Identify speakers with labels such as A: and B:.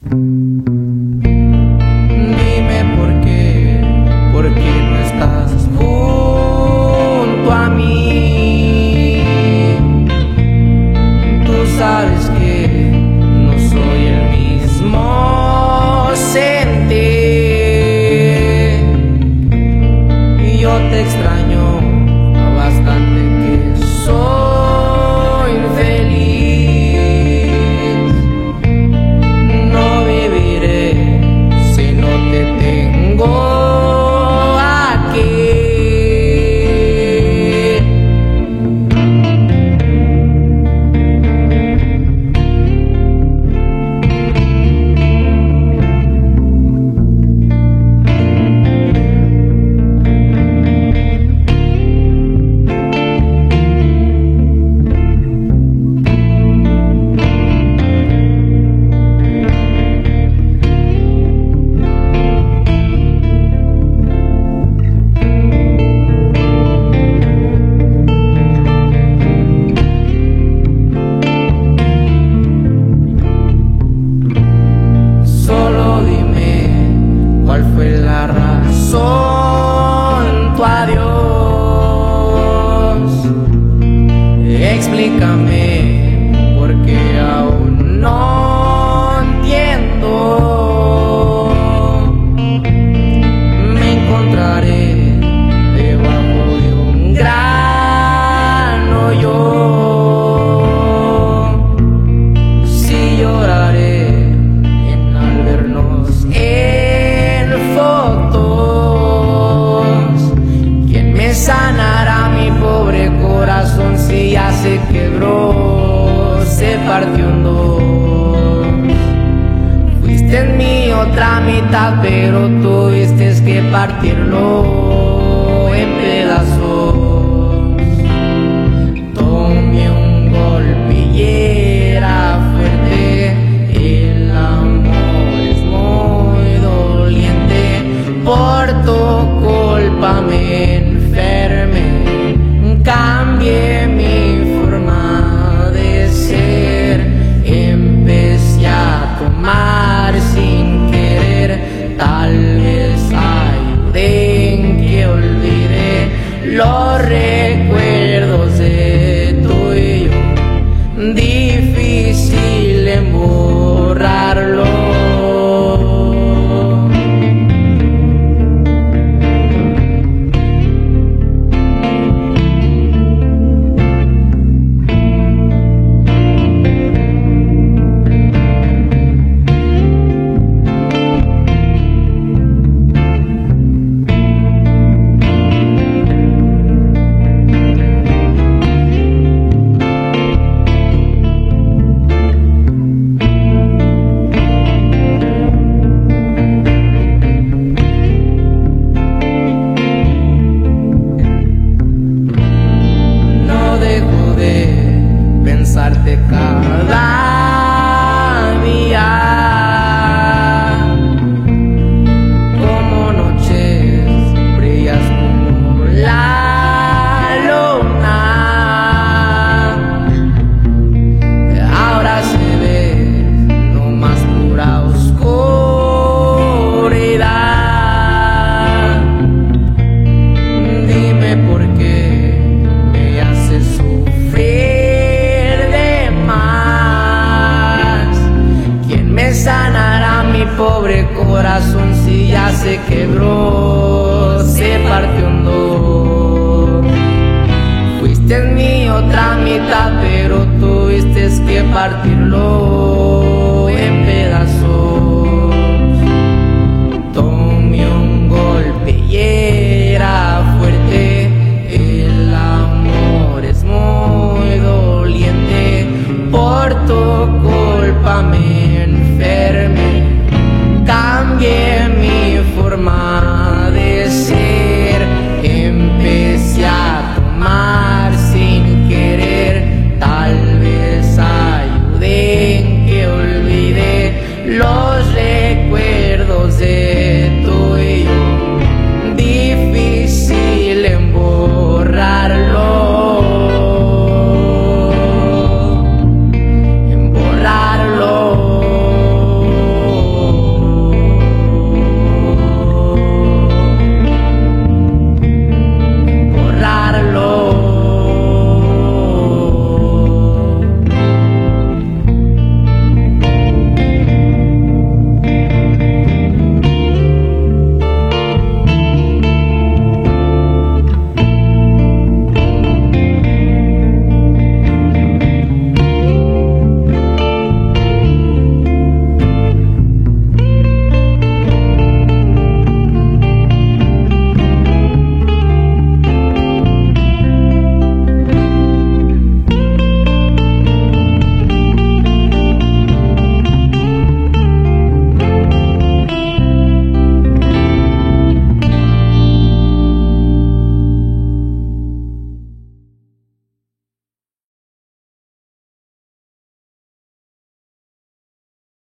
A: Dime por qué, por qué no estás junto a mí. Tú sabes que no soy el mismo sentir. Y yo te extraño come se quebró, se partió en dos? Fuiste en mi otra mitad, pero tuviste que partirlo en pedazos. Recuerdos de tú y yo. Difícil en pensarte cada día. se quebró, se partió un dos. Fuiste en mi otra mitad, pero tuviste que partirlo en pedazos.